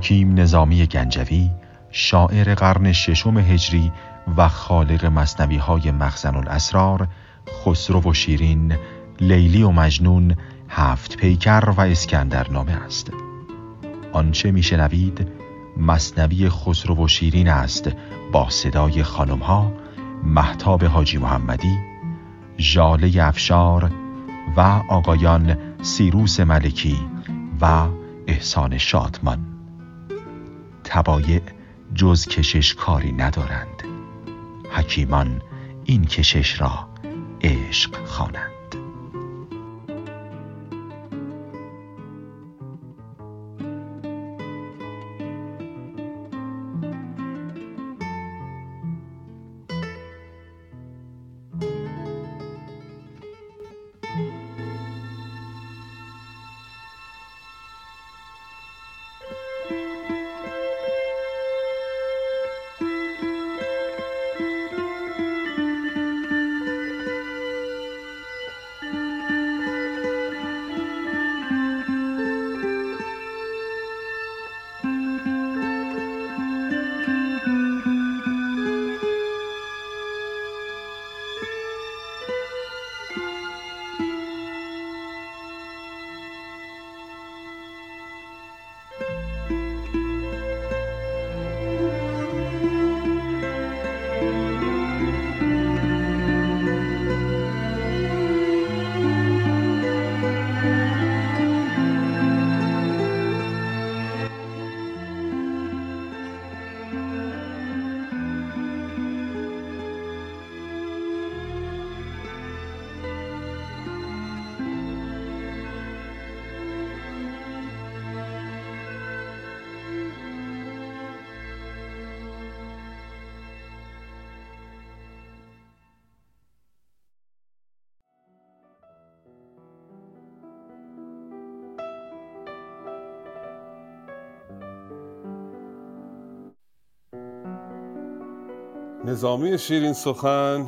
حکیم نظامی گنجوی شاعر قرن ششم هجری و خالق مصنوی های مخزن الاسرار خسرو و شیرین لیلی و مجنون هفت پیکر و اسکندرنامه است. آنچه میشنوید مصنوی خسرو و شیرین است با صدای خانم ها محتاب حاجی محمدی ژاله افشار و آقایان سیروس ملکی و احسان شادمان. تبایع جز کشش کاری ندارند. حکیمان این کشش را عشق خوانند. نظامی شیرین سخن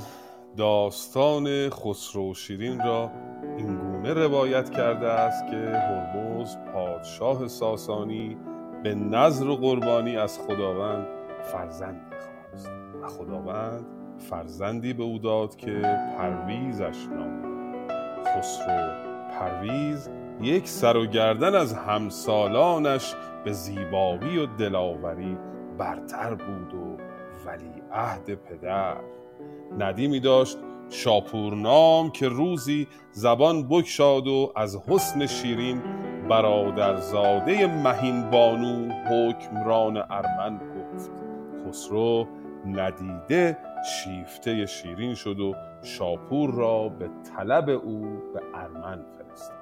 داستان خسرو شیرین را اینگونه روایت کرده است که هرمز پادشاه ساسانی به نظر و قربانی از خداوند فرزندی خواست و خداوند فرزندی به او داد که پرویزش نام خسرو پرویز یک سر و گردن از همسالانش به زیبایی و دلاوری برتر بود و ولی عهد پدر. ندیمی داشت شاپور نام که روزی زبان بکشاد و از حسن شیرین برادرزاده مهین بانو حکمران ارمن گفت. خسرو ندیده شیفته شیرین شد و شاپور را به طلب او به ارمن فرستاد.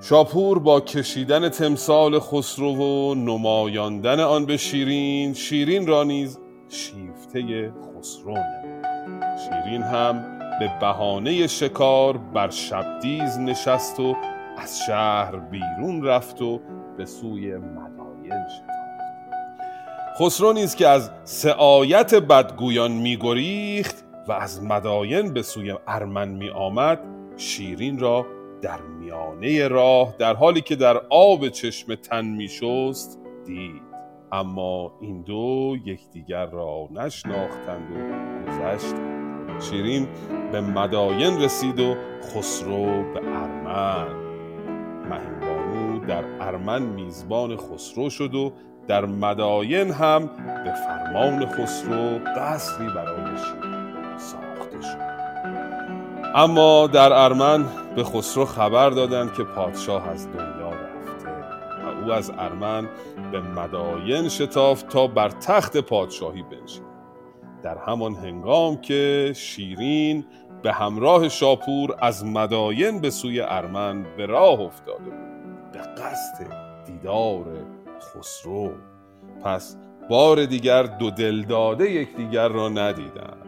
شاپور با کشیدن تمثال خسرو و نمایاندن آن به شیرین شیرین را نیز شیفته خسرو. شیرین هم به بهانه شکار بر شبدیز نشست و از شهر بیرون رفت و به سوی مداین شتافت خسرو نیز که از سعایت بدگویان میگریخت و از مداین به سوی ارمن می آمد شیرین را در میانه راه در حالی که در آب چشم تن می شست دید. اما این دو یکدیگر را نشناختند و گذشت. شیرین به مداین رسید و خسرو به ارمن. مهینبانو در ارمن میزبان خسرو شد و در مداین هم به فرمان خسرو قصری برای ساخته شد. اما در ارمن به خسرو خبر دادند که پادشاه از دنیا او از ارمن به مداین شتافت تا بر تخت پادشاهی بنشیند در همان هنگام که شیرین به همراه شاپور از مداین به سوی ارمن به راه افتاده بود. به قصد دیدار خسرو. پس بار دیگر دو دلداده یکدیگر را ندیدند.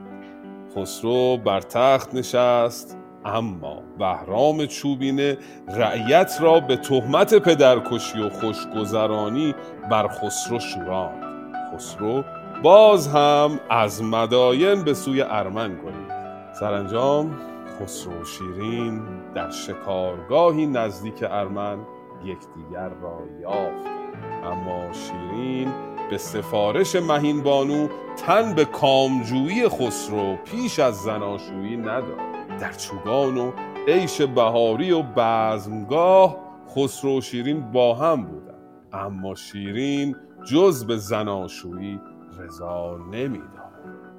خسرو بر تخت نشست اما بهرام چوبینه رعیت را به تهمت پدرکشی و خوشگذرانی بر خسرو شوراند خسرو باز هم از مداین به سوی ارمن کنید سرانجام خسرو شیرین در شکارگاهی نزدیک ارمن یکدیگر را یافتند اما شیرین به سفارش مهین بانو تن به کامجویی خسرو پیش از زناشویی نداد. در چوگان و عیش بهاری و بزمگاه خسرو و شیرین با هم بودن اما شیرین جز به زناشویی رضا نمی‌داد.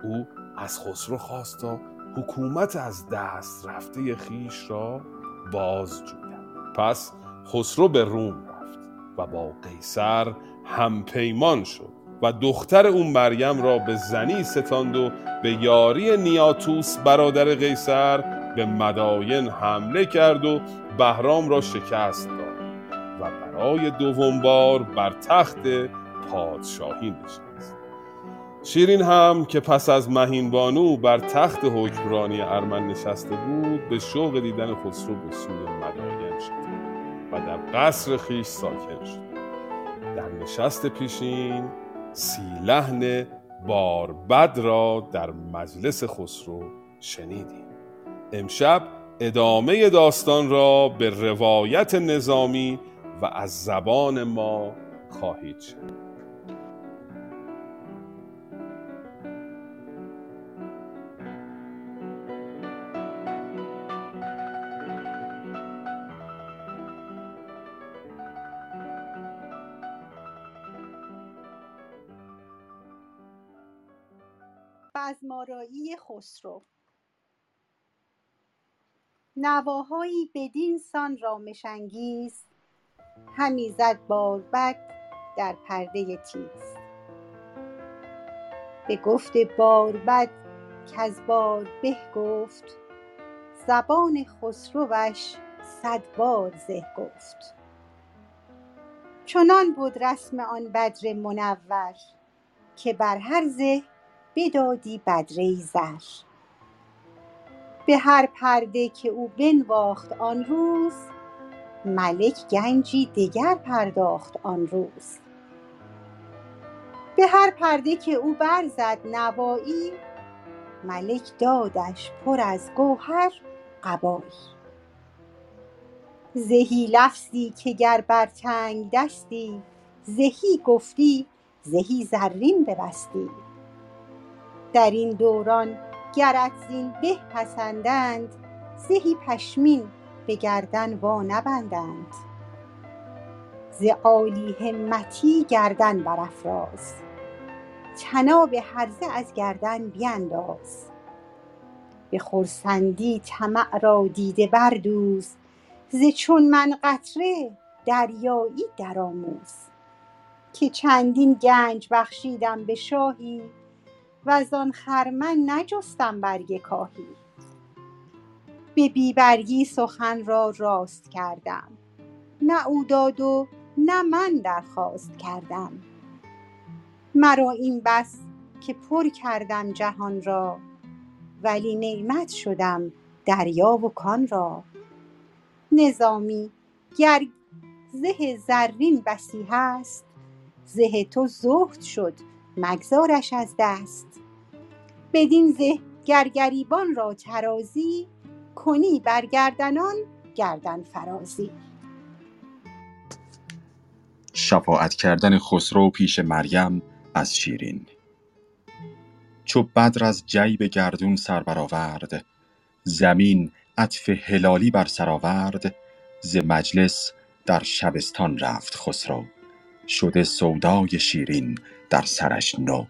او از خسرو خواست تا حکومت از دست رفته خیش را باز جوید. پس خسرو به روم رفت و با قیصر همپیمان شد. و دختر اون مریم را به زنی ستاند و به یاری نیاتوس برادر قیصر به مداین حمله کرد و بهرام را شکست داد و برای دوم بار بر تخت پادشاهی نشست. شیرین هم که پس از مهین بانو بر تخت حکمرانی ارمن نشسته بود به شوق دیدن خسرو به سوی مداین شد و در قصر خیش ساکن شد. در نشست پیشین سی لحن باربد را در مجلس خسرو شنیدیم. امشب ادامه داستان را به روایت نظامی و از زبان ما خواهید شد خسرو. نواهایی بدین سان رامشانگیز همی زد باربد در پرده تیز. به گفت باربد کز بار به گفت زبان خسروش صد بار زه گفت. چنان بود رسم آن بدر منور که بر هر زه بدادی بدره زر به هر پرده که او بنواخت آن روز ملک گنجی دگر پرداخت آن روز. به هر پرده که او برزد نوایی ملک دادش پر از گوهر قبایی. زهی لفظی که گر بر تنگ دستی زهی گفتی زهی زرین ببستی. در این دوران گرت زین به پسندند زهی پشمین به گردن وا نبندند ز عالی همتی گردن برافراز طناب هرزه از گردن بینداز. به خرسندی طمع را دیده بردوز ز چون من قطره دریایی درآموز. که چندین گنج بخشیدم به شاهی وزان خرمن نجستم برگ کاهی. به بی برگی سخن را راست کردم. نه او داد و نه من درخواست کردم. مرا این بس که پر کردم جهان را ولی نعمت شدم دریا و کان را. نظامی گر زه زرین بسی هست زه تو زهد شد مگذارش از دست. بدین زه گر گریبان را طرازی کنی بر گردنان گردن فرازی. شفاعت کردن خسرو پیش مریم از شیرین. چو بدر از جیب گردون سر برآورد زمین عطف هلالی بر سر آورد ز مجلس در شبستان رفت خسرو. شده سودای شیرین در سرش نو.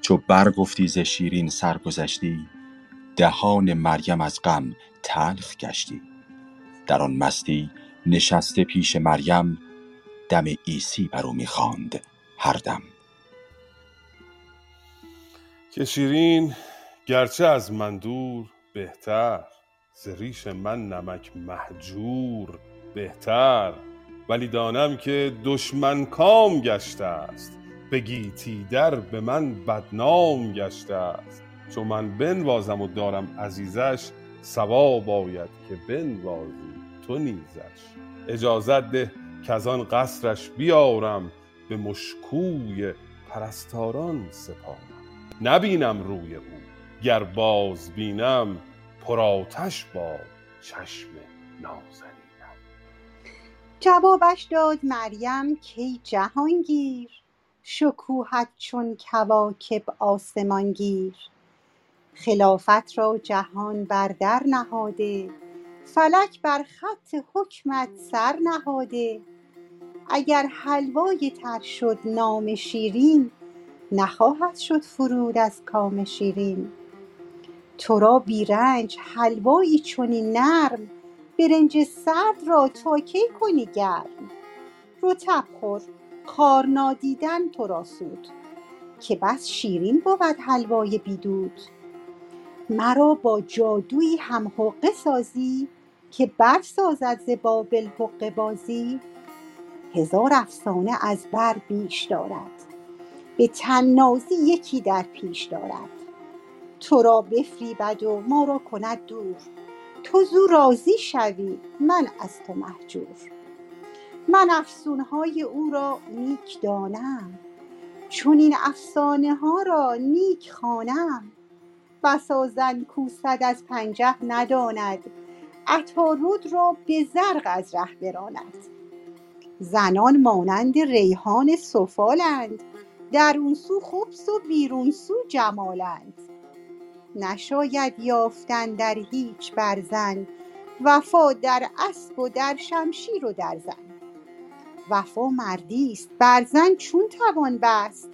چو برگفتی ز شیرین سرگذشتی دهان مریم از غم تلخ گشتی. در آن مستی نشسته پیش مریم دم عیسی بر او می‌خواند هر دم. که شیرین گرچه از من دور بهتر. ز ریش من نمک مهجور بهتر. ولی دانم که دشمن کام گشته است. به گیتی در به من بدنام گشته است. چون من بنوازم و دارم عزیزش صواب باید که بنوازی تو نیزش. اجازت ده کز آن قصرش بیارم به مشکوی پرستاران سپارم. نبینم روی او گر باز بینم پرآتش باد چشم نازنینم. جوابش داد مریم کی جهانگیر. شکوهت چون کواکب آسمانگیر خلافت را جهان بر در نهاده فلک بر خط حکمت سر نهاده. اگر حلوای تر شد نام شیرین نخواهد شد فرود از کام شیرین. تو را بیرنج حلوایی چنین نرم برنج سرد را تا کی کنی گرم؟ رطب خور. خار نادیدن تو را سود که بس شیرین بود حلوای بی دود مرا با جادویی هم حقه سازی که برسازد ز بابل حقه بازی. هزار افسانه از بر بیش دارد به طنازی یکی در پیش دارد. تو را بفریبد و ما را کند دور تو زو راضی شوی من از تو مهجور. من افسونهای او را نیک دانم. چنین افسانه ها را نیک خوانم. بسا زن کو صد از پنجه نداند. عطارد را به زرق از ره براند. زنان مانند ریحان سفالند. درون سو خبث و بیرون سو جمالند. نشاید یافتن در هیچ بر زن وفا در اسب و در شمشیر و در زن. وفا مردی است. بر زن چون توان بست.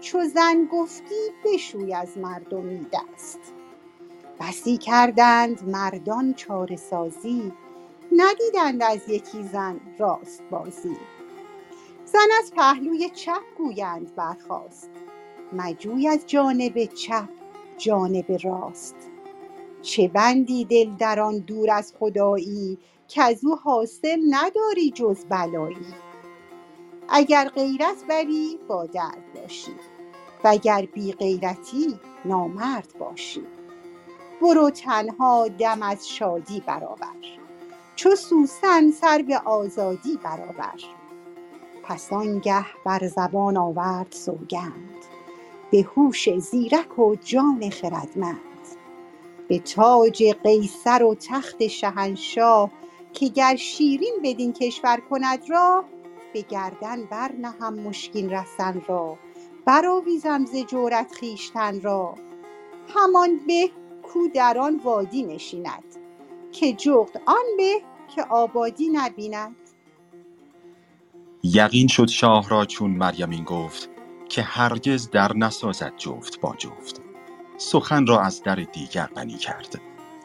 چو زن گفتی بشوی از مردمی دست. بسی کردند مردان چاره سازی. ندیدند از یکی زن راست بازی. زن از پهلوی چپ گویند برخاست. مجوی از جانب چپ جانب راست. چه بندی دل در آن دور از خدایی؟ کزو حاصل نداری جز بلایی. اگر غیرت بری با درد باشی. وگر بی غیرتی نامرد باشی. برو تنها دم از شادی برآور چو سوسن سر به آزادی برآور پس آنگه بر زبان آورد سوگند. به هوش زیرک و جان خردمند. به تاج قیصر و تخت شهنشاه که گر شیرین بدین کشور کند راه به گردن برنهم مشکین رسن را. برآویزم ز جورت خویشتن را. همان به کو در آن وادی نشیند. که جغد آن به که آبادی نبیند. یقین شد شاه را چون مریم این گفت که هرگز در نسازد جفت با جفت. سخن را از در دیگر بنی کرد.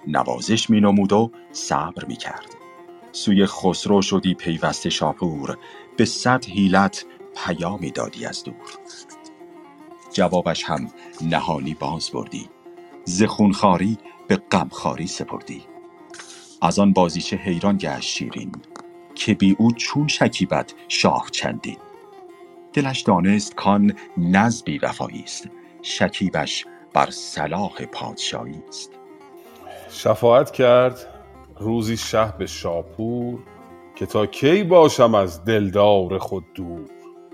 نوازش می نمود و صبر می کرد. سوی خسرو شدی پیوسته شاپور. به صد حیلت پیامی دادی از دور. جوابش هم نهانی باز بردی. ز به غمخواری سپردی. از آن بازیچه حیران گشت شیرین که بی او چون شکیبد شاه چندین. دلش دانست کان نز بی وفایی است شکیبش بر صلاح پادشاهی است. شفاعت کرد روزی شه به شاپور که تا کی باشم از دلدار خود دور؟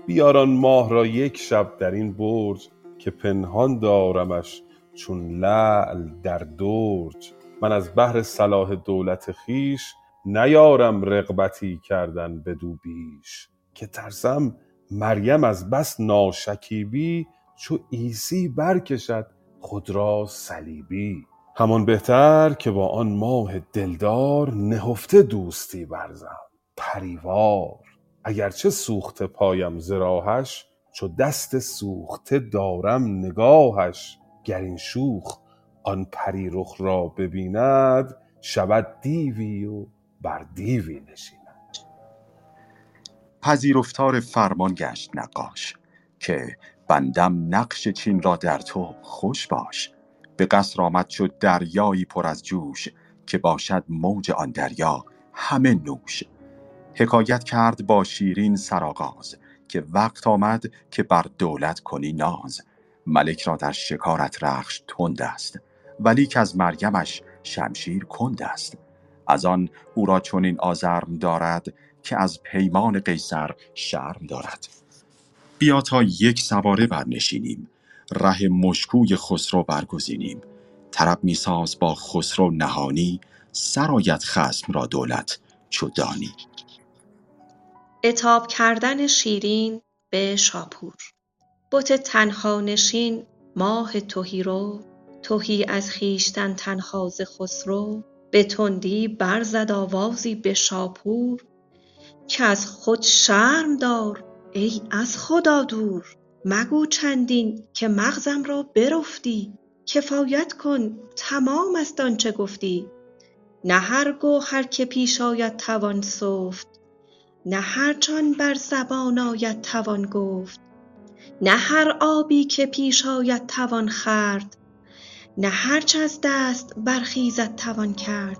بیاران ماه را یک شب در این برج که پنهان دارمش چون لعل در درج. من از بهر صلاح دولت خویش نیارم رغبتی کردن بدو بیش. که ترسم مریم از بس ناشکیبی چو عیسی برکشد خود را صلیبی. همان بهتر که با آن ماه دلدار نهفته دوستی ورزم پریوار. اگرچه سوخته پایم ز راهش چو دست سوخته دارم نگاهش. گر این شوخ آن پری رخ را ببیند شود دیوی و بر دیوی نشیند. پذیرفتار فرمان گشت نقاش که بندم نقش چین را در تو خوش باش. به قصر آمد شد دریایی پر از جوش که باشد موج آن دریا همه نوش. حکایت کرد با شیرین سرآغاز که وقت آمد که بر دولت کنی ناز. ملک را در شکارت رخش تند است ولی که از مریمش شمشیر کند است. از آن او را چنین آزرم دارد که از پیمان قیصر شرم دارد. بیا تا یک سواره برنشینیم ره مشکوی خسرو برگزینیم. طرب میساز با خسرو نهانی سرایت خسم را دولت چو دانی. اتاب کردن شیرین به شاپور. بت تنها نشین ماه تهی رو تهی از خویشتن تنها ز خسرو به تندی برزد آوازی به شاپور. از خود شرم دار ای از خدا دور. مگو چندین که مغزم را برفتی. کفایت کن تمام است آنچه گفتی. نه هر گوهر که پیش آید توان سفت. نه هر جان بر زبان آید توان گفت نه هر آبی که پیش آید توان خورد نه هرچ از دست برخیزد توان کرد.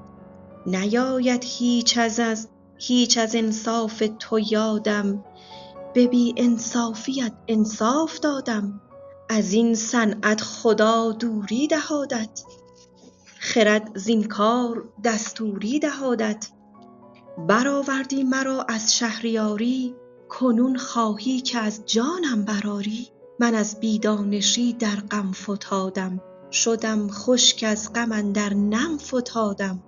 نیاید هیچ از از هیچ از انصاف تو یادم. به بی انصافیت انصاف دادم. از این صنعت خدا دوری دهادت. خرد زین کار دستوری دهادت. برآوردی مرا از شهریاری کنون خواهی که از جانم براری من از بیدانشی در غم فتادم شدم خشک از غم اندر نم فتادم.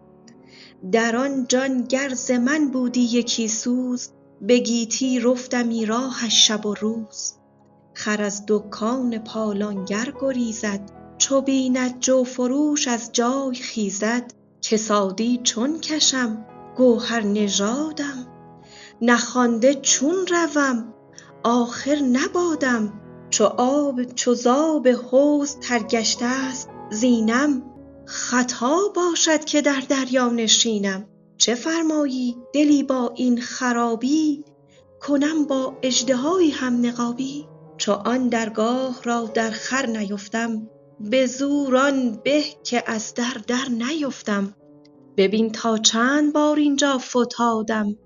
در آن جان گر ز من بودی یکی سوز به گیتی رفتمی راهش شب و روز. خر از دکان پالانگر گریزد چو بیند جو فروش از جای خیزد. کسادی چون کشم گوهر نژادم. نخوانده چون روم آخر نبادم. چو آب چو ز آب حوض تر گشته است زینم. خطا باشد که در دریا نشینم. چه فرمایی دلی با این خرابی؟ کنم با اژدهایی هم نقابی. چو آن درگاه را در خور نیفتم به زور آن به که از در در نیفتم. ببین تا چند بار اینجا فتادم.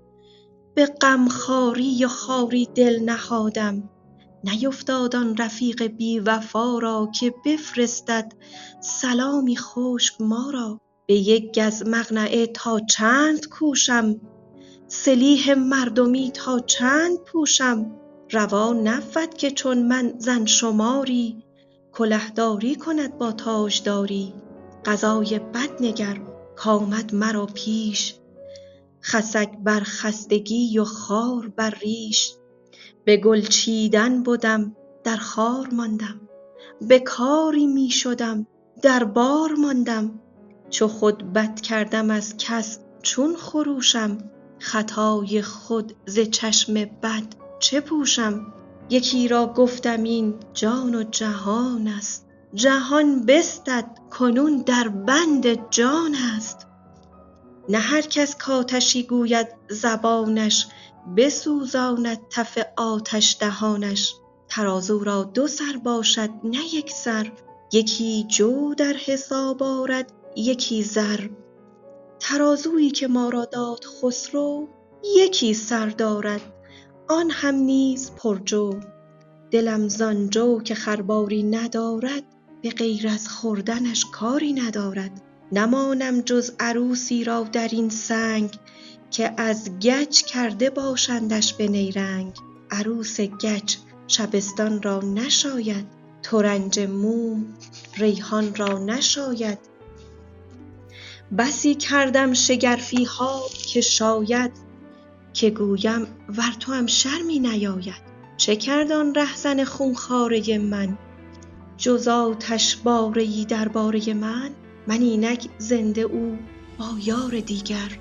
به غمخواری و خواری دل نهادم. نیفتاد آن رفیق بی وفا را که بفرستد سلامی خشک ما را. به یک گز مقنعه تا چند کوشم؟ سلیح مردمی تا چند پوشم؟ روا نبود که چون من زن شماری کلهداری کند با تاجداری. قضای بد نگر کآمد مرا پیش. خسک بر خستگی و خار بر ریش. به گل چیدن بدم در خار ماندم. به کاری می شدم در بار ماندم. چو خود بد کردم از کس چون خروشم. خطای خود ز چشم بد چه پوشم؟ یکی را گفتم این جان و جهان است. جهان بستد کنون در بند جان است. نه هر کس کآتشی گوید زبانش بسوزاند تف آتش دهانش. ترازو را دو سر باشد نه یک سر. یکی جو در حساب آرد یکی زر. ترازویی که ما را داد خسرو یکی سر دارد. آن هم نیز پرجو. دلم زان جو که خرباری ندارد به غیر از خوردنش کاری ندارد. نمانم جز عروسی را در این سنگ که از گچ کرده باشندش به نیرنگ. عروس گچ شبستان را نشاید ترنج موم ریحان را نشاید. بسی کردم شگرفی ها که شاید که گویم ور توام شرمی نیاید. چه کرد آن رهزن خونخواره من؟ جز آتشباره ای درباره من من اینک زنده او با یار دیگر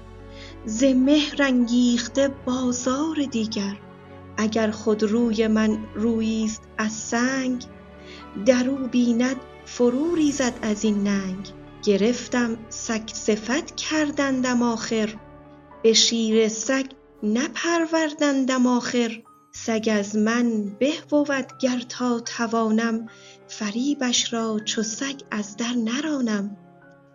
ز مهر انگیخته بازار دیگر. اگر خود روی من رویی است از سنگ در او بیند فرو ریزد از این ننگ. گرفتم سگ صفت کردندم آخر به شیر سگ نپروردندم آخر. سگ از من به بود گر تا توانم فریبش را چو سگ از در نرانم.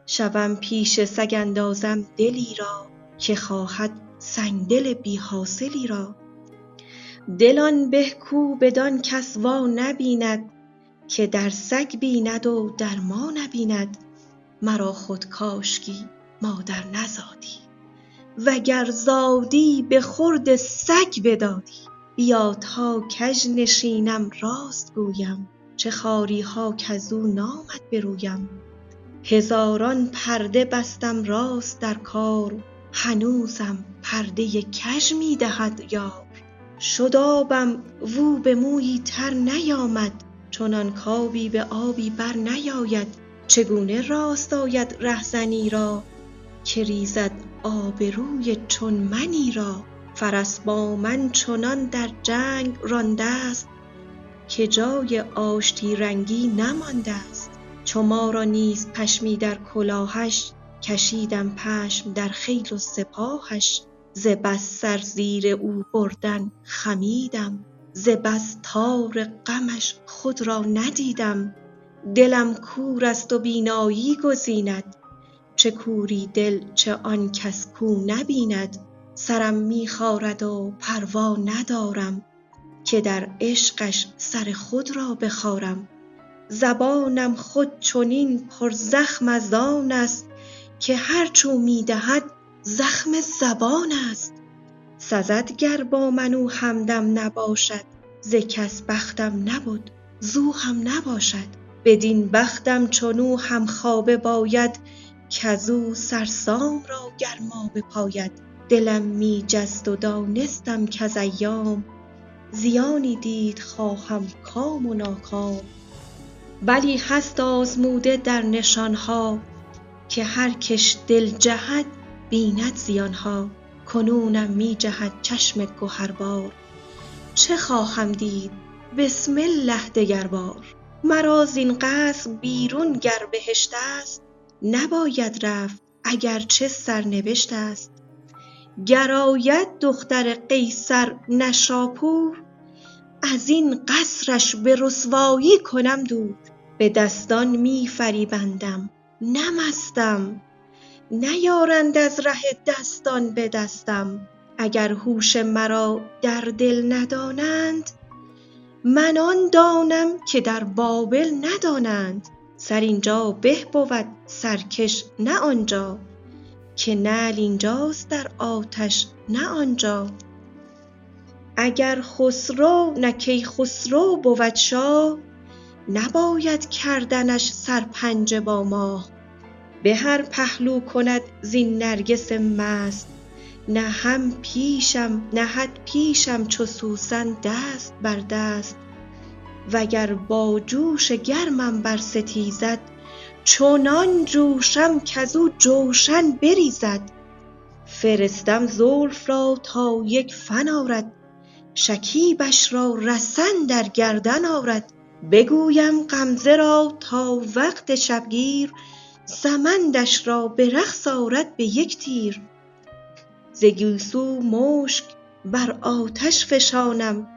شوم پیش سگ اندازم دلی را که خواهد سنگدل بی حاصلی را. دل آن به کو بدان کس وا نبیند که در سگ بیند و در ما نبیند. مرا خود کاشکی مادر نزادی وگر زادی به خورد سگ بدادی. بیا تا کژ نشینم راست گویم. چه خواری ها کز او نامد به رویم. هزاران پرده بستم راست در کار هنوزم پرده کژ می دهد یار. شدابم وو به مویی تر نیامد چنان کابی به آبی بر نیاید. چگونه راست آید رهزنی را که ریزد آبروی چون منی را؟ فرس با من چنان در جنگ رانده است که جای آشتی رنگی نمانده است. چو را نیز پشمی در کلاهش کشیدم پشم در خیل و سپاهش. ز بس سر زیر او بردن خمیدم. ز بس تار غمش خود را ندیدم. دلم کور است و بینایی گزیند. چه کوری دل چه آن کس کو نبیند. سرم می خارد و پروا ندارم. که در عشقش سر خود را بخارم. زبانم خود چنین پر زخم از آن است که هر چه می دهد زخم زبان است. سزد گر با من او همدم نباشد ز کس بختم نبد زو هم نباشد. بدین بختم چنو همخوابه باید کزو سرسام را گرما بپاید. دلم می جست و دانستم کز ایام زیانی دید خواهم کام و ناکام بلی هست آزموده در نشانها که هر کش دل جهد بیند زیانها کنونم می جهد چشم گهربار. چه خواهم دید؟ بسم الله دگربار. مرا زین قصر بیرون گر بهشت است نباید رفت اگر چه سرنوشت است. گر آید دختر قیصر نشاپور از این قصرش به رسوایی کنم دور. به دستان می فریبندم نه مستم نیارند از ره دستان به دستم. اگر هوش مرا در دل ندانند من آن دانم که در بابل ندانند. سر اینجا به بود سرکش نه آنجا. که نعل اینجاست در آتش نه آنجا. اگر خسرو نه کیخسرو بود شاه نباید کردنش سرپنجه با ماه به هر پهلو کند زین نرگس مست نه هم پیشم نهد پیشم چو سوسن دست بر دست. وگر با جوش گرمم برستیزد چنان جوشم کزو جوشن بریزد. فرستم زلف را تا یک فن آرد. شکیبش را رسن در گردن آرد. بگویم غمزه را تا وقت شبگیر سمندش را به رقص آرد به یک تیر. ز گیسو مشک بر آتش فشانم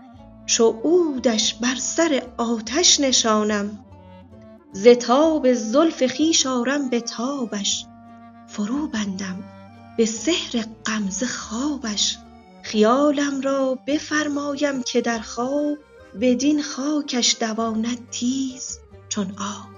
چو عودش بر سر آتش نشانم. ز تاب زلف خویش آرم به تابش. فرو بندم به سحر غمزه خوابش. خیالم را بفرمایم که در خواب بدین خاکش دواند تیز چون آب.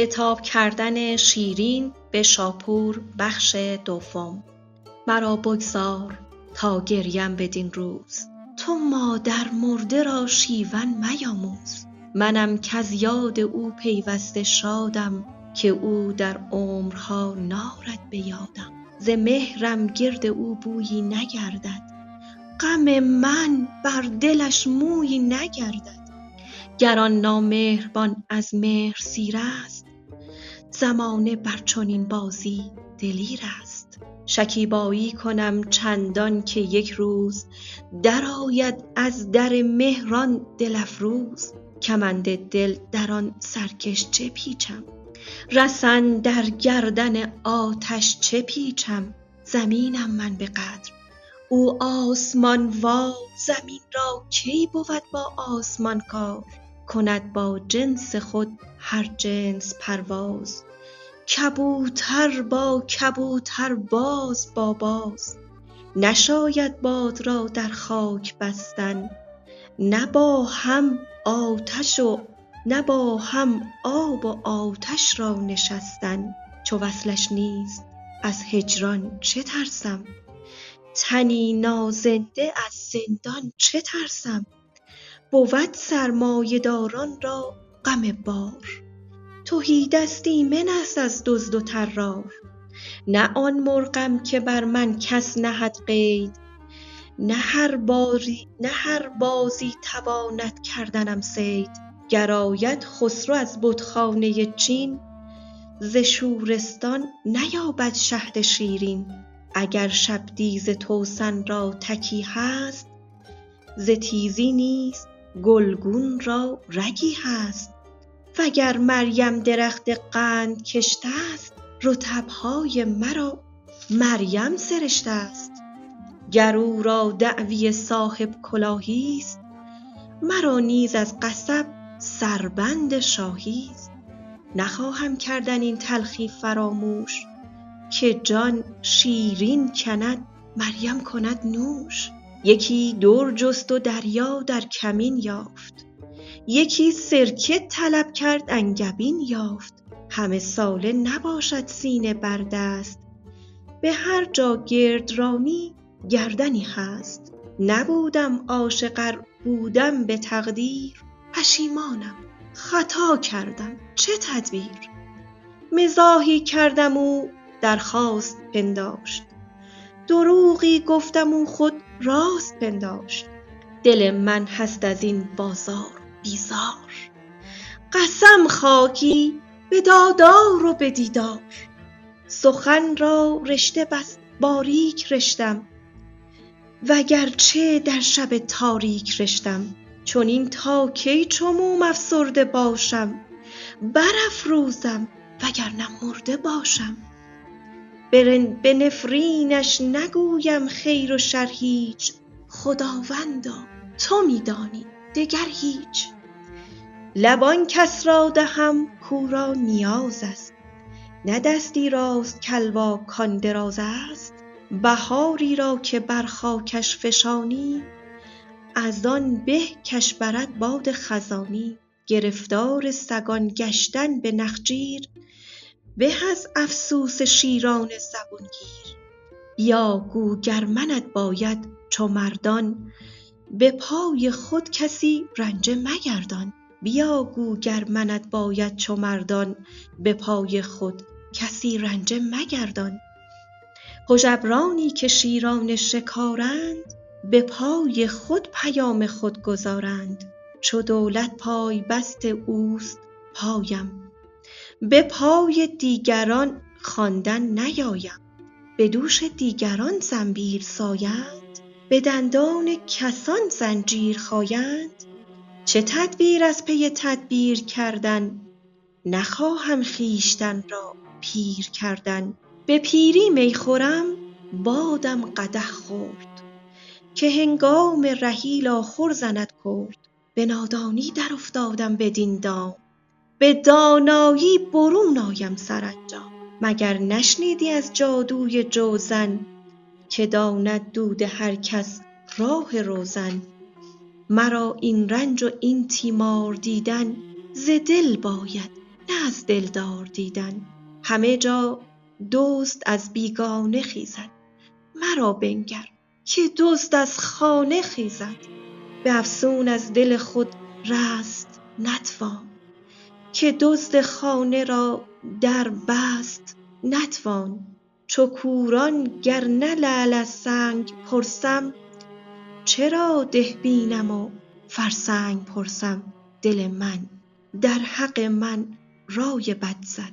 عتاب کردن شیرین به شاپور بخش دوم. مرا بگذار تا گریم بدین روز. تو مادر مرده را شیون میاموز. منم کز یاد او پیوسته شادم که او در عمرها نارد به یادم. ز مهرم گرد او بویی نگردد. غم من بر دلش مویی نگردد. گر آن نامهربان از مهر سیر است زمانه بر چنین بازی دلیر است. شکیبایی کنم چندان که یک روز درآید از در مهر آن دل افروز کمند دل در آن سرکش چه پیچم؟ رسن در گردن آتش چه پیچم؟ زمینم من به قدر. او آسمان وار زمین را کی بود با آسمان کار؟ کند با جنس خود هر جنس پرواز. کبوتر با کبوتر باز با باز نشاید باد را در خاک بستن. نه با هم آتش و نه با هم آب و آتش را نشستن. چو وصلش نیست از هجران چه ترسم؟ تنی نازنده از زندان چه ترسم؟ بود سرمایه داران را غم بار. تهیدست ایمن است از دزد و طرار. نه آن مرغم که بر من کس نهد قید. نه هر بازی تواند کردنم صید. گر آید خسرو از بتخانه چین ز شورستان نیابد شهد شیرین. اگر شبدیز توسن را تکی هست ز تیزی نیز گلگون را رگی هست. وگر مریم درخت قند کشته است رطبهای مرا مریم سرشته است. گر او را دعوی صاحب کلاهی است مرا نیز از قصب سربند شاهی است. نخواهم کردن این تلخی فراموش که جان شیرین کند مریم کند نوش. یکی در جست و دریا در کمین یافت. یکی سرکه طلب کرد انگبین یافت. همه ساله نباشد سینه بر دست. به هر جا گردرانی گردنی هست. نبودم عاشق ار بودم به تقدیر. پشیمانم خطا کردم چه تدبیر؟ مزاحی کردم او درخواست پنداشت. دروغی گفتم او خود راست پنداشت. دل من هست از این بازار بیزار. قسم خاکی به دادار و به دیدار. سخن را رشته بس باریک رشتم. وگرچه در شب تاریک رشتم. چنین تا کی چو موم افسرده باشم. برافروزم وگرنه مرده باشم. به نفرینش نگویم خیر و شر هیچ. خداوندا تو می دانی دگر هیچ. لب آن کس را دهم کو را نیاز است. نه دستی راست کالوا کان دراز است. بهاری را که بر خاکش فشانی از آن به کش برد باد خزانی. گرفتار سگان گشتن به نخجیر به از افسوس شیران زبونگیر. بیا گو گر منت باید چو مردان به پای خود کسی رنجه مگردان. بیا گو گر منت باید چو مردان به پای خود کسی رنجه مگردان. هژبرانی که شیران شکارند به پای خود پیام خود گذارند. چو دولت پای بست اوست پایم به پای دیگران خواندن نیایم. به دوش دیگران زنبیر سایند. به دندان کسان زنجیر خایند. چه تدبیر از پی تدبیر کردن؟ نخواهم خویشتن را پیر کردن. به پیری می خورم بادم قدح خورد. که هنگام رحیل آخر زند کرد. به نادانی درافتادم بدین دام. به دانایی برون آیم سرانجام مگر نشنیدی از جادوی جوزن که داند دود هر کس راه روزن؟ مرا این رنج و این تیمار دیدن ز دل باید نه از دلدار دیدن. همه جا دزد از بیگانه خیزد. مرا بنگر که دزد از خانه خیزد. به افسون از دل خود رست نتوان. که دزد خانه را در بست نتوان. چو کوران گر نه لعل از سنگ پرسم چرا ده بینم و فرسنگ پرسم؟ دل من در حق من رای بد زد.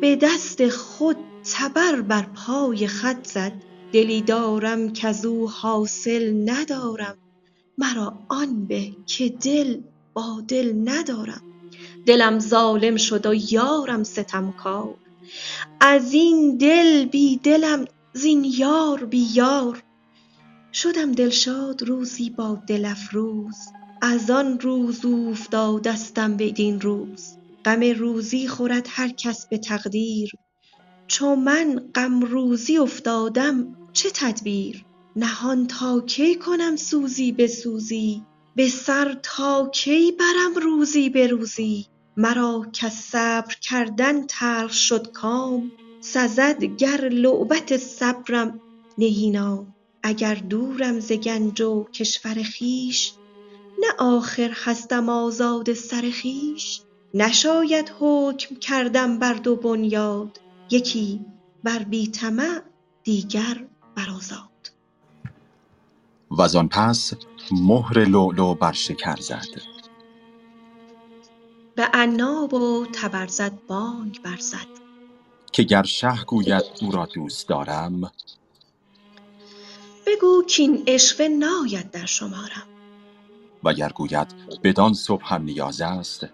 به دست خود تبر بر پای خود زد. دلی دارم کز او حاصل ندارم. مرا آن به که دل با دل ندارم. دلم ظالم شد و یارم ستمکار از این دل بی دلم زین یار بی یار. شدم دلشاد روزی با دل افروز. از آن روز اوفتادستم بدین روز. غم روزی خورد هر کس به تقدیر. چو من غم روزی افتادم چه تدبیر؟ نهان تا کی کنم سوزی به سوزی؟ به سر تا کی برم روزی به روزی؟ مرا کز صبر کردن تلخ شد کام سزد گر لعبت صبرم نهی نام اگر دورم ز گنج و کشور خویش نه آخر هستم آزاد سر خویش. نشاید حکم کردن بر دو بنیاد یکی بر بی طمع دیگر بر آزاد. وزان پس مهر لؤلؤ بر شکر زد. به عناب و طبرزد بانگ برزد. که گر شه گوید او را دوست دارم. بگو کاین عشوه ناید در شمارم وگر گوید بدان صبحم نیاز است.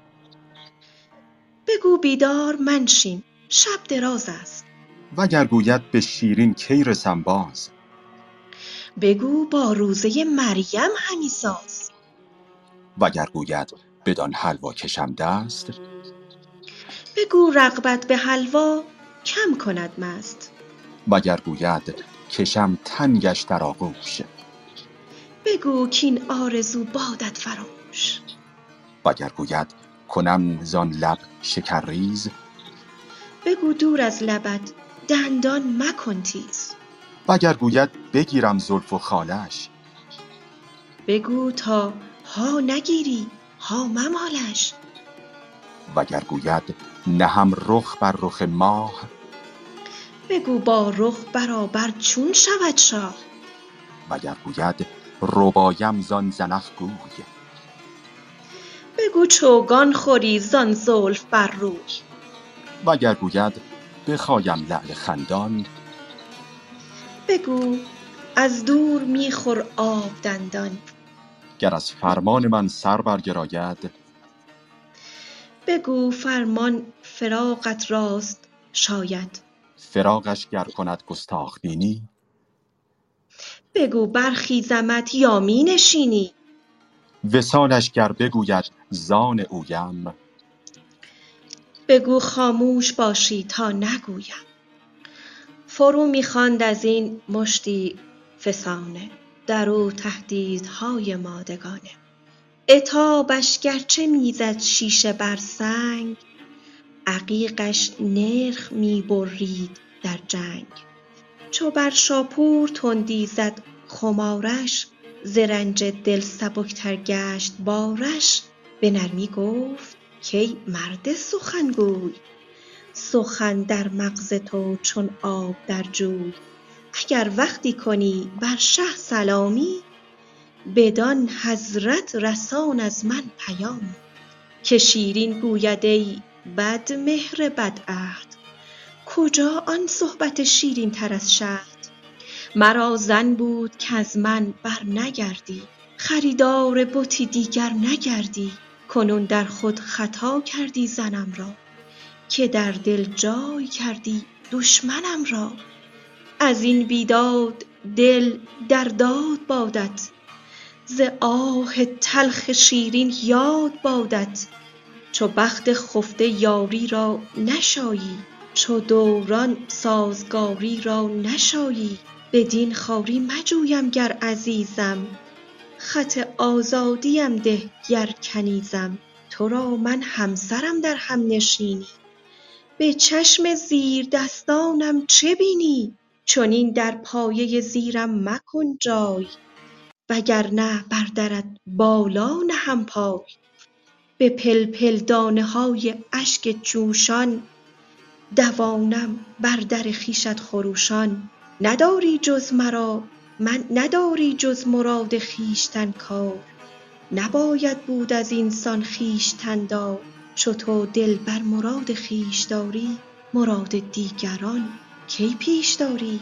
بگو بیدار منشین شب دراز است. وگر گوید به شیرین کی رسم باز. بگو با روزه مریم همی ساز. وگر گوید بدان حلوا کشم دست؟ بگو رغبت به حلوا کم کند مست. وگر گوید کشم تنگش در آغوش؟ بگو کاین آرزو بادت فراموش. وگر گوید کنم زان لب شکرریز؟ بگو دور از لبت دندان مکن تیز. وگر گوید بگیرم زلف و خالش؟ بگو تا ها نگیری ها ممالش. وگر گوید نهم رخ بر رخ ماه بگو با رخ برابر چون شود شاه. وگر گوید ربایم زان زنخ گوی. بگو چوگان خوری زان زلف بر روی. وگر گوید بخایم لعل خندان بگو از دور می خور آب دندان. گر از فرمان من سر برگراید. بگو فرمان فراقت راست شاید. فراقش گر کند گستاخ بینی بگو برخیزمت یا می نشینی. وصالش گر بگوید زان اویم. بگو خاموش باشی تا نگویم. فرو می خواند از این مشتی فسانه. در او تهدیدهای مادگانه. عتابش گرچه می زد شیشه بر سنگ عقیقش نرخ می برید در جنگ. چو بر شاپور تندی زد خمارش ز رنج دل سبکتر گشت بارش. به نرمی گفت کای مرد سخن گوی سخن در مغز تو چون آب در جوی. اگر وقتی کنی بر شه سلامی بدان حضرت رسان از من پیامی که شیرین گوید ای بدمهر بدعهد کجا آن صحبت شیرین تر از شهد؟ مرا زن بود کز من برنگردی خریدار بتی دیگر نگردی کنون در خود خطا کردی زنم را که در دل جای کردی دشمنم را. از این بیداد دل در داد بادت ز آه تلخ شیرین یاد بادت. چو بخت خفته یاری را نشایی چو دوران سازگاری را نشایی. بدین خواری مجویم گر عزیزم خط آزادیم ده گر کنیزم. تو را من همسرم در همنشینی به چشم زیردستانم چه بینی؟ چنین در پایه زیرم مکن جای وگر نه بر درت بالا نهم پای. به پلپل دانه های اشک جوشان دوانم بر در خویشت خروشان. نداری جز مرا نداری جز مراد خویشتن کار. نباید بود از این سان خویشتن دار چو تو دل بر مراد خویش داری مراد دیگران. کی پیش داری؟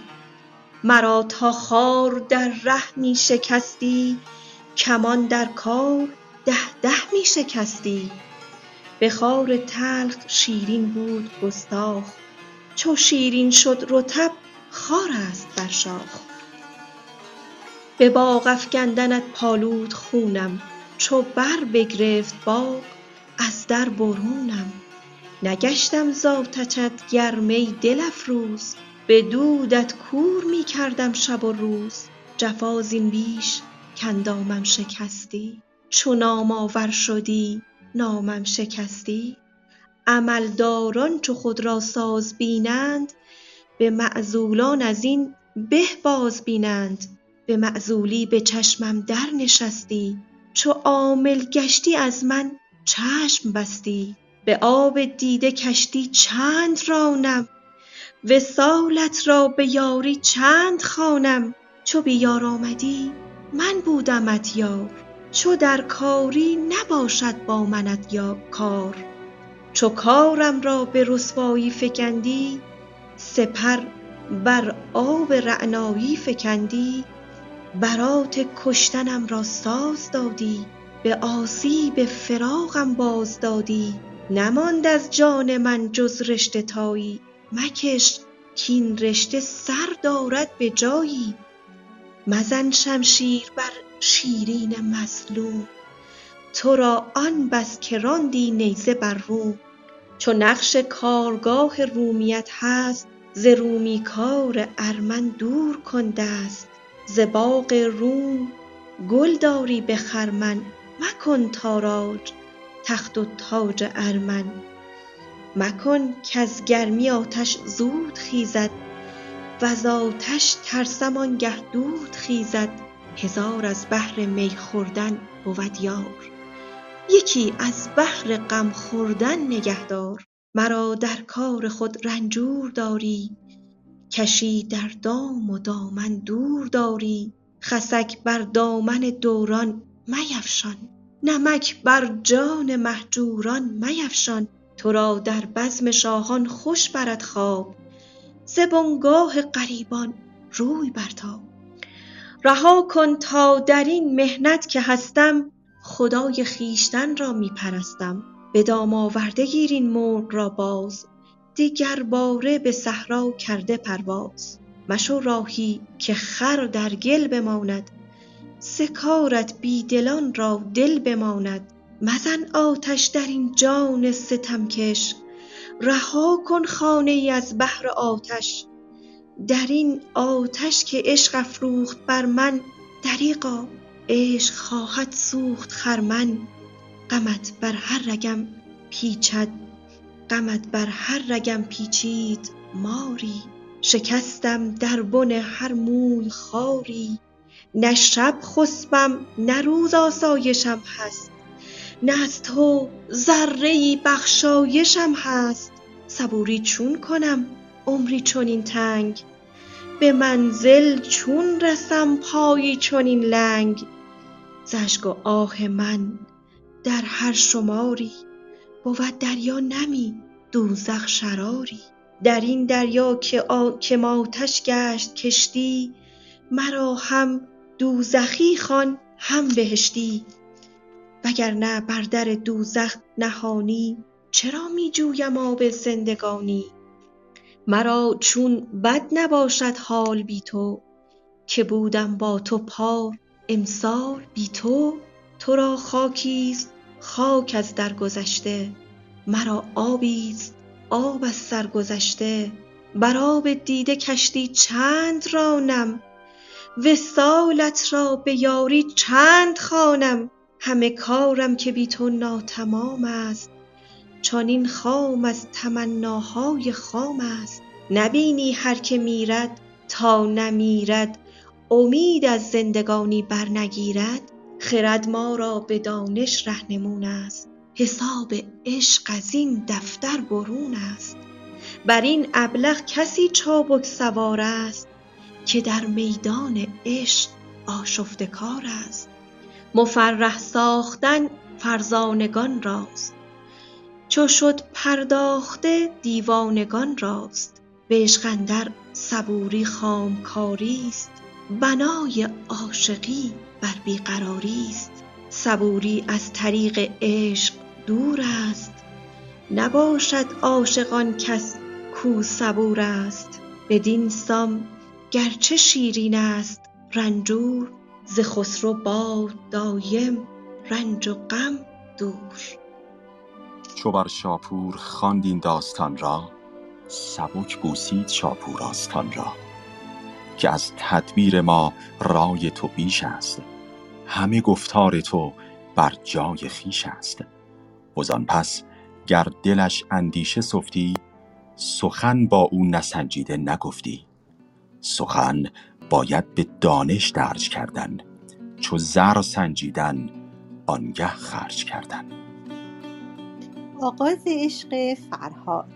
مرا تا خار در ره می شکستی کمان در کار ده ده می شکستی. به خار تلخ شیرین بود گستاخ چو شیرین شد رطب خار است بر شاخ. به باغ افکندنت پالود خونم چو بر بگرفت باغ از در برونم. نگشتم ز آتشت گرم ای دل افروز به دودت کور می کردم شب و روز. جفا زین بیش کاندامم شکستی. چو نام آور شدی نامم شکستی. عملداران چو خود را ساز بینند به معزولان از این به باز بینند. به معزولی به چشمم در نشستی چو عامل گشتی از من چشم بستی. به آب دیده کشتی چند رانم وصالت را به یاری چند خوانم. چو بی یار آمدی من بودمت یار. چو در کاری نباشد با منت کار. چو کارم را به رسوایی فکندی سپر بر آب رعنایی فکندی. برات کشتنم را ساز دادی به آسیب فراقم باز دادی. نماند از جان من جز رشته تایی. مکش کاین رشته سر دارد به جایی. مزن شمشیر بر شیرین مظلوم. تو را آن بس که راندی نیزه بر روم چو نقش کارگاه رومیت هست ز رومی کار ارمن دور کن دست ز باغ روم گل داری به خرمن مکن تاراج. تخت و تاج ارمن. مکن کز گرمی آتش زود خیزد وز آتش ترسم آنگه دود خیزد. هزار از بهر می خوردن بود یار. یکی از بهر غم خوردن نگهدار. مرا در کار خود رنجور داری. کشی در دام و دامن دور داری. خسک بر دامن دوران میفشان. نمک بر جان مهجوران میفشان تو را در بزم شاهان خوش برد خواب. ز بنگاه غریبان روی برتاب. رها کن تا در این محنت که هستم خدای خویشتن را می پرستم به دام آورده گیر این مرغ را باز باره به صحرا کرده پرواز. مشو راهی که خر در گل بماند ز کارت بی دلان را دل بماند. مزن آتش در این جان ستمکش رها کن خانه ای از بهر آتش. در این آتش که عشق افروخت بر من دریغا عشق خواهد سوخت خرمن. غمت بر هر رگم پیچد. غمت بر هر رگم پیچید ماری. شکستم در بن هر موی خاری. نه شب خسبم نه روز آسایشم هست. نه از تو ذره ای بخشایشم هست. صبوری چون کنم عمری چنین تنگ؟ به منزل چون رسم پایی چنین لنگ؟ ز و آه من در هر شماری بود دریا نمی دوزخ شراری. در این دریا که آتش گشت کشتی مرا هم دوزخی خوان هم بهشتی. وگرنه بر در دوزخ نهانی چرا می جویم آب زندگانی؟ مرا چون بد نباشد حال بی تو که بودم با تو پار امسال بی تو. تو را خاکیست خاک از درگذشته مرا آبیست آب از سر گذشته. بر آب دیده کشتی چند رانم؟ وصالت را به یاری چند خوانم؟ همه کارم که بی تو ناتمام است. چنین خام از تمناهای خام است. نبینی هر که میرد تا نمیرد. امید از زندگانی برنگیرد. خرد ما را به دانش رهنمون است. حساب عشق از این دفتر برون است. بر این ابلق کسی چابک سوار است. که در میدان عشق آشفته کار است. مفرح ساختن فرزانگان راست. چو شد پرداخته دیوانگان راست. به عشق اندر صبوری خامکاریست بنای عاشقی بر بی قراریست صبوری از طریق عشق دور است. نباشد عاشق کس کو صبور است. بدین سان گرچه شیرین است رنجور ز خسرو باد دایم رنج و غم دور. چو بر شاپور خواند این داستان را سبک بوسید شاپور آستان را که از تدبیر ما رای تو بیش است. همه گفتار تو بر جای خویش است. وزان پس گر دلش اندیشه سفتی سخن با او نسنجیده نگفتی. سخن باید به دانش درج کردن چو زر سنجیدن آنگه خرج کردن. آغاز عشق فرهاد.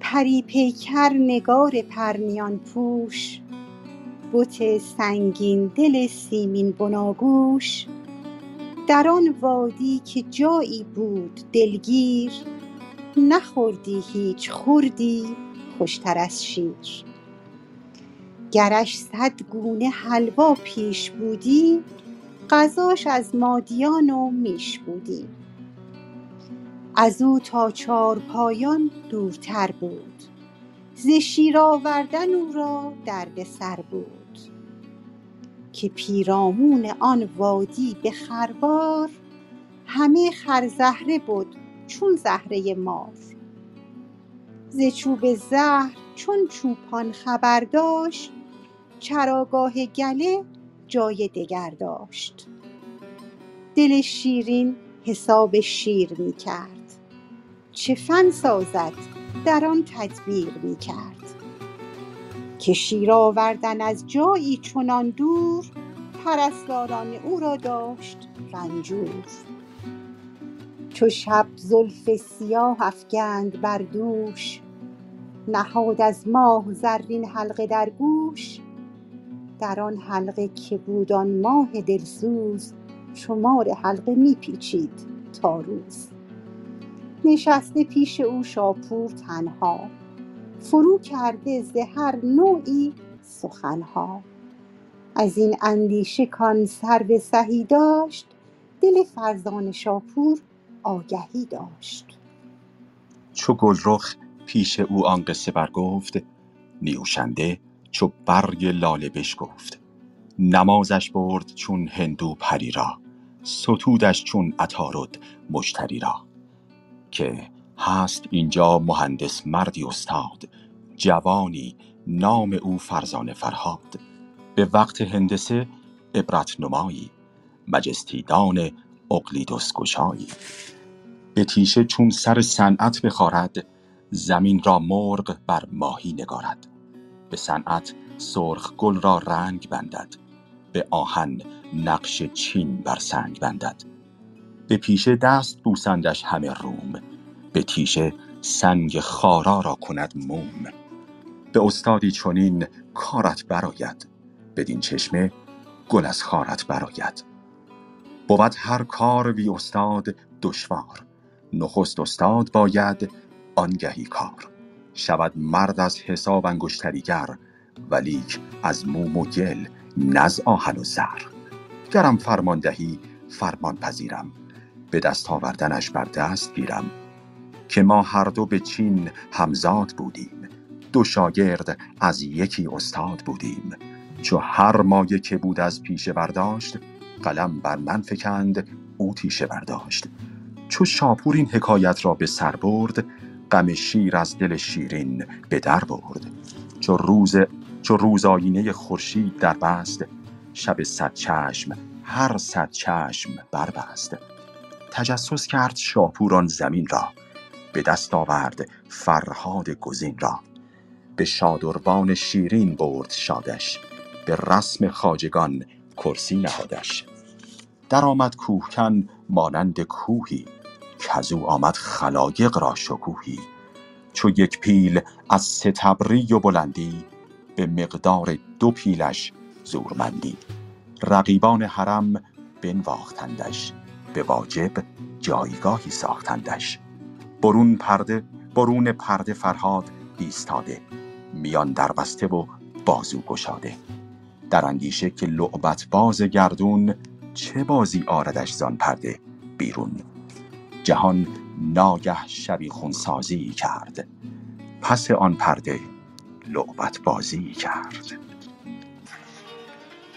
پری پیکر نگار پرنیان پوش بت سنگین دل سیمین بناگوش. در آن وادی که جایی بود دلگیر نخوردی هیچ خوردی. خوشتر از شیر. گرش صد گونه حلوا پیش بودی غذاش از مادیان و میش بودی. از او تا چارپایان دورتر بود. ز شیر آوردن او را دردسر بود. که پیرامون آن وادی به خروار همه خرزهره بد چون زهره مار. ز چوب زهر چون چوپان خبر داشت چراگاه گله جای دگر داشت. دل شیرین حساب شیر می کرد. چه فن سازد در آن تدبیر می کرد. که شیر آوردن از جایی چنان دور پرستاران او را داشت رنجور. چو شب زلف سیاه افگند بر دوش نهاد از ماه زرین حلقه در گوش. در آن حلقه که بود آن ماه دلسوز شمار حلقه می پیچید تا روز. نشسته پیش او شاپور تنها فرو کرده ز هر نوعی سخنها. از این اندیشه کان سرو سهی داشت دل فرزان شاپور آگهی داشت. چو گلرخ پیش او آن قصه برگفت نیوشنده چو برگ لاله بشکفت. نمازش برد چون هندو پری را ستودش چون عطارد مشتری را. که هست اینجا مهندس مردی استاد جوانی نام او فرزانه فرهاد. به وقت هندسه عبرت نمایی مجستیدان اقلیدس گشایی. به تیشه چون سر صنعت بخارد زمین را مرغ بر ماهی نگارد. به صنعت سرخ گل را رنگ بندد. به آهن نقش چین بر سنگ بندد. به پیشه دست بوسندش همه روم. به تیشه سنگ خارا را کند موم. به استادی چنین کارت برآید. بدین چشمه گل از خارت برآید. بود هر کار بی استاد دشوار. نخست استاد باید آنگهی کار. شود مرد از حساب انگشتریگر ولیک از موم و گل نه از آهن و زر. گرم فرمان دهی فرمان پذیرم. به دست آوردنش بر دست گیرم. که ما هر دو به چین همزاد بودیم. دو شاگرد از یکی استاد بودیم. چو هر مایه که بود از پیشه برداشت قلم بر من فکند او تیشه برداشت. چو شاپور این حکایت را به سر برد غم شیر از دل شیرین به در برد. چو روز چو روز آینه خورشید در بست شب صد چشم هر صد چشم بربست تجسس کرد شاپور آن زمین را به دست آورد فرهاد گزین را. به شادروان شیرین برد شادش به رسم خواجگان کرسی نهادش. درآمد کوهکن مانند کوهی کزو آمد خلایق را شکوهی. چو یک پیل از ستبری و بلندی به مقدار دو پیلش زورمندی. رقیبان حرم بنواختندش به واجب جایگاهی ساختندش. برون پرده برون پرده فرهاد ایستاده میان در بسته و بازو گشاده. در اندیشه که لعبت باز گردون چه بازی آردش زان پرده بیرون. جهان ناگه شبی خونسازی کرد. پس آن پرده لعبت بازی کرد.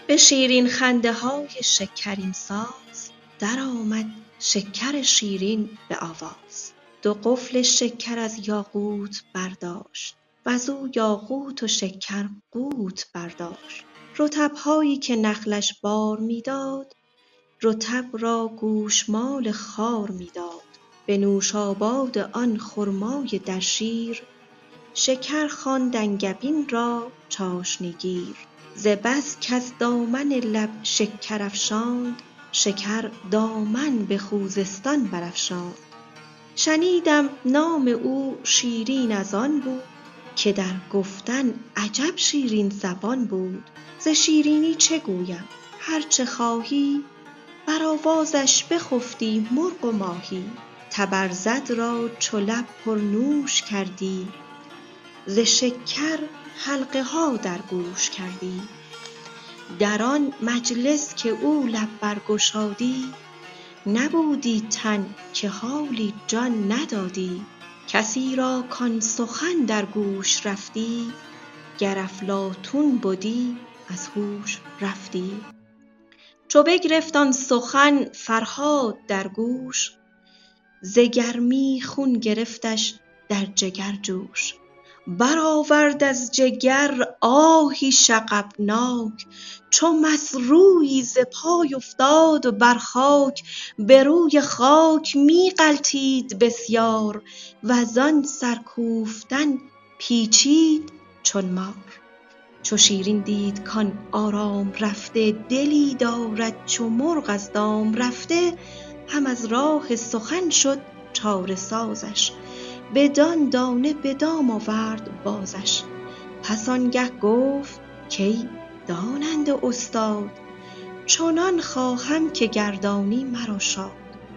به شیرین خنده های شکرین ساز در آمد شکر شیرین به آواز. دو قفل شکر از یاقوت برداشت از او یاقوت و شکر قوت برداشت. رطبهایی که نخلش بار می‌داد رطب را گوشمال خار می‌داد. به نوشاباد آن خرمای در شیر شکر خواند انگبین را چاشنیگیر. ز بس کز دامن لب شکر افشاند شکر دامن به خوزستان برافشاند. شنیدم نام او شیرین از آن بود که در گفتن عجب شیرین زبان بود. ز شیرینی چه گویم؟ هر چه خواهی بر آوازش بخفتی مرغ و ماهی. تبرزد را چو لب پرنوش کردی. ز شکر حلقه ها در گوش کردی. در آن مجلس که او لب برگشادی نبودی تن که حالی جان ندادی. کسی را کان سخن در گوش رفتی گر افلاطون بدی از هوش رفتی. چو بگرفت آن سخن فرهاد در گوش ز گرمی خون گرفتش در جگر جوش. برآورد از جگر آهی شغبناک چو مس رویی ز پای افتاد بر خاک به روی خاک می غلتید بسیار وزان سر کوفتن پیچید چون مار. چو شیرین دید کان آرام رفته دلی دارد چو مرغ از دام رفته هم از راه سخن شد چاره سازش. بدان دانه به دام آورد بازش. پس آنگه گفت کای داننده استاد چنان خواهم که گردانی مرا شاد.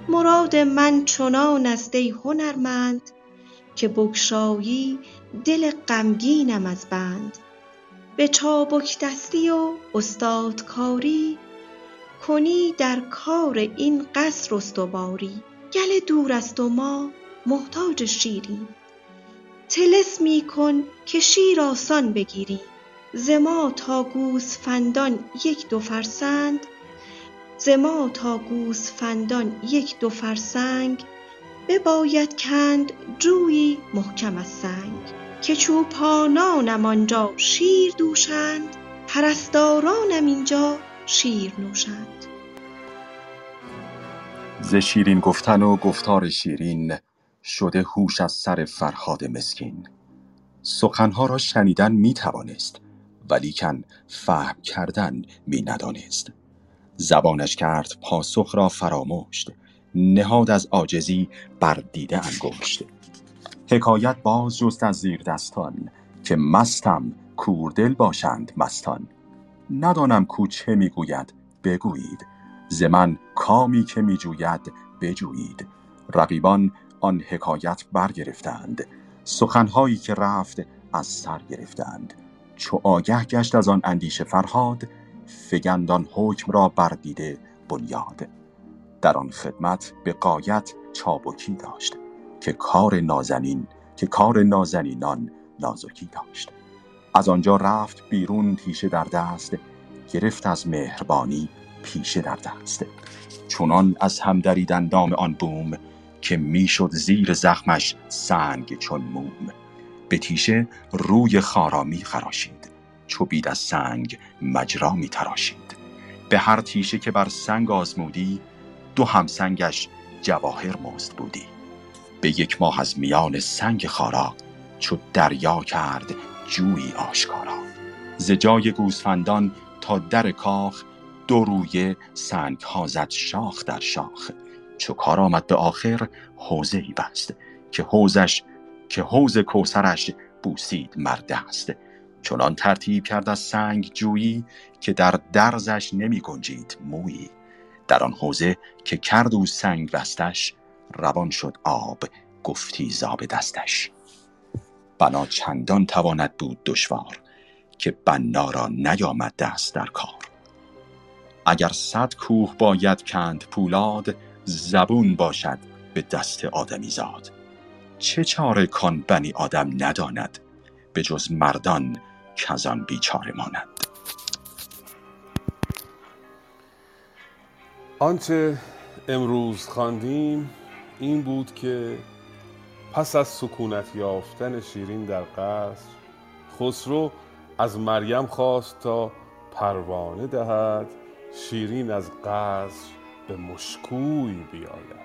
مراد من چنان است ای هنرمند که بگشایی دل غمگینم از بند. به چابک دستی و استادکاری کنی در کار این قصر استواری. گله دور است و ما محتاج شیریم طلسمی کن که شیر آسان بگیریم ز ما تا گوسفندان یک دو فرسنگ ز ما تا گوسفندان یک دو فرسنگ بباید کند جویی محکم از سنگ. که چوپانانم آنجا شیر دوشند پرستارانم اینجا شیر نوشند. ز شیرین گفتن و گفتار شیرین شده هوش از سر فرهاد مسکین. سخنها را شنیدن می توانست ولیکن فهم کردن می ندانست. زبانش کرد پاسخ را فراموش نهاد از عاجزی بر دیده انگشت. حکایت باز جست از زیر دستان که مستم کوردل باشند مستان. ندانم کو چه می گوید بگویید. ز کامی که می جوید بجویید. رقیبان آن حکایت برگرفتند. سخنهایی که رفت از سر گرفتند. چو آگه گشت از آن اندیشه فرهاد فگند آن حکم را بر دیده بنیاد. در آن خدمت به غایت چابکی داشت که کار نازنین که کار نازنینان نازکی داشت. از آنجا رفت بیرون تیشه در دست گرفت از مهربانی پیشه در دست. چونان از هم دریدن دام آن بوم که می‌شد زیر زخمش سنگ چون موم. به تیشه روی خارامی خراشید. چو بید از سنگ مجرا می تراشید. به هر تیشه که بر سنگ آزمودی دو همسنگش جواهر مزد بودی. به یک ماه از میان سنگ خارا چو دریا کرد جویی آشکارا. ز جای گوسفندان تا در کاخ دو رویه سنگ ها زد شاخ در شاخ. چو کار آمد به آخر حوزه ای بست که حوزش که حوز کوسرش بوسید مرد است. چنان ترتیب کرد از سنگ جویی که در درزش نمی گنجید مویی. در آن حوزه که کرد او سنگ بستش روان شد آب گفتی زاب دستش. بنا چندان تواند بود دشوار که بنا را نیامد دست در کار. اگر صد کوه باید کند پولاد زبون باشد به دست آدمی زاد چه چاره کن بنی آدم نداند به جز مردان کزان بیچاره مانند. آنچه امروز خواندیم این بود که پس از سکونت یافتن شیرین در قصر خسرو از مریم خواست تا پروانه دهد شیرین از قصر به مشکوی بیاید.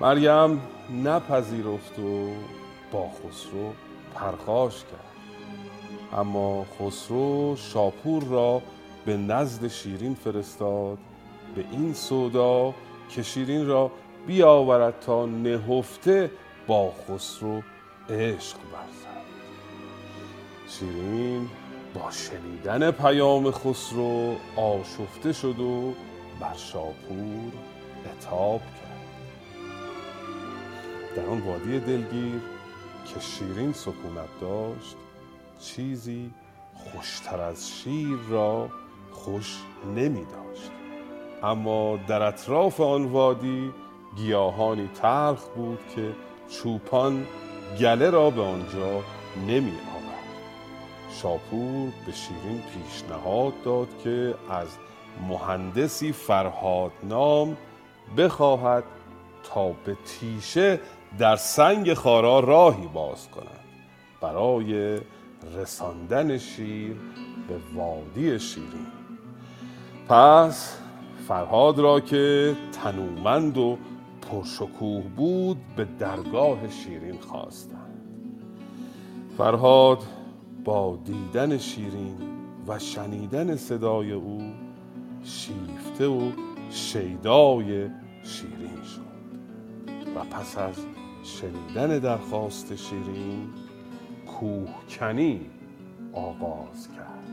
مریم نپذیرفت و با خسرو پرخاش کرد. اما خسرو شاپور را به نزد شیرین فرستاد به این سودا که شیرین را بیاورد تا نهفته با خسرو عشق ورزد شیرین با شنیدن پیام خسرو آشفته شد و بر شاپور اتاب در آن وادی دلگیر که شیرین سکونت داشت چیزی خوشتر از شیر را خوش نمی داشت. اما در اطراف آن وادی گیاهانی تلخ بود که چوپان گله را به آنجا نمی آورد. شاپور به شیرین پیشنهاد داد که از مهندسی فرهاد نام بخواهد تا به تیشه در سنگ خارا راهی باز کند برای رساندن شیر به وادی شیرین. پس فرهاد را که تنومند و پرشکوه بود به درگاه شیرین خواستند. فرهاد با دیدن شیرین و شنیدن صدای او شیفته و شیدای شیرین شد. و پس از شنیدن درخواست شیرین کوهکنی آغاز کرد.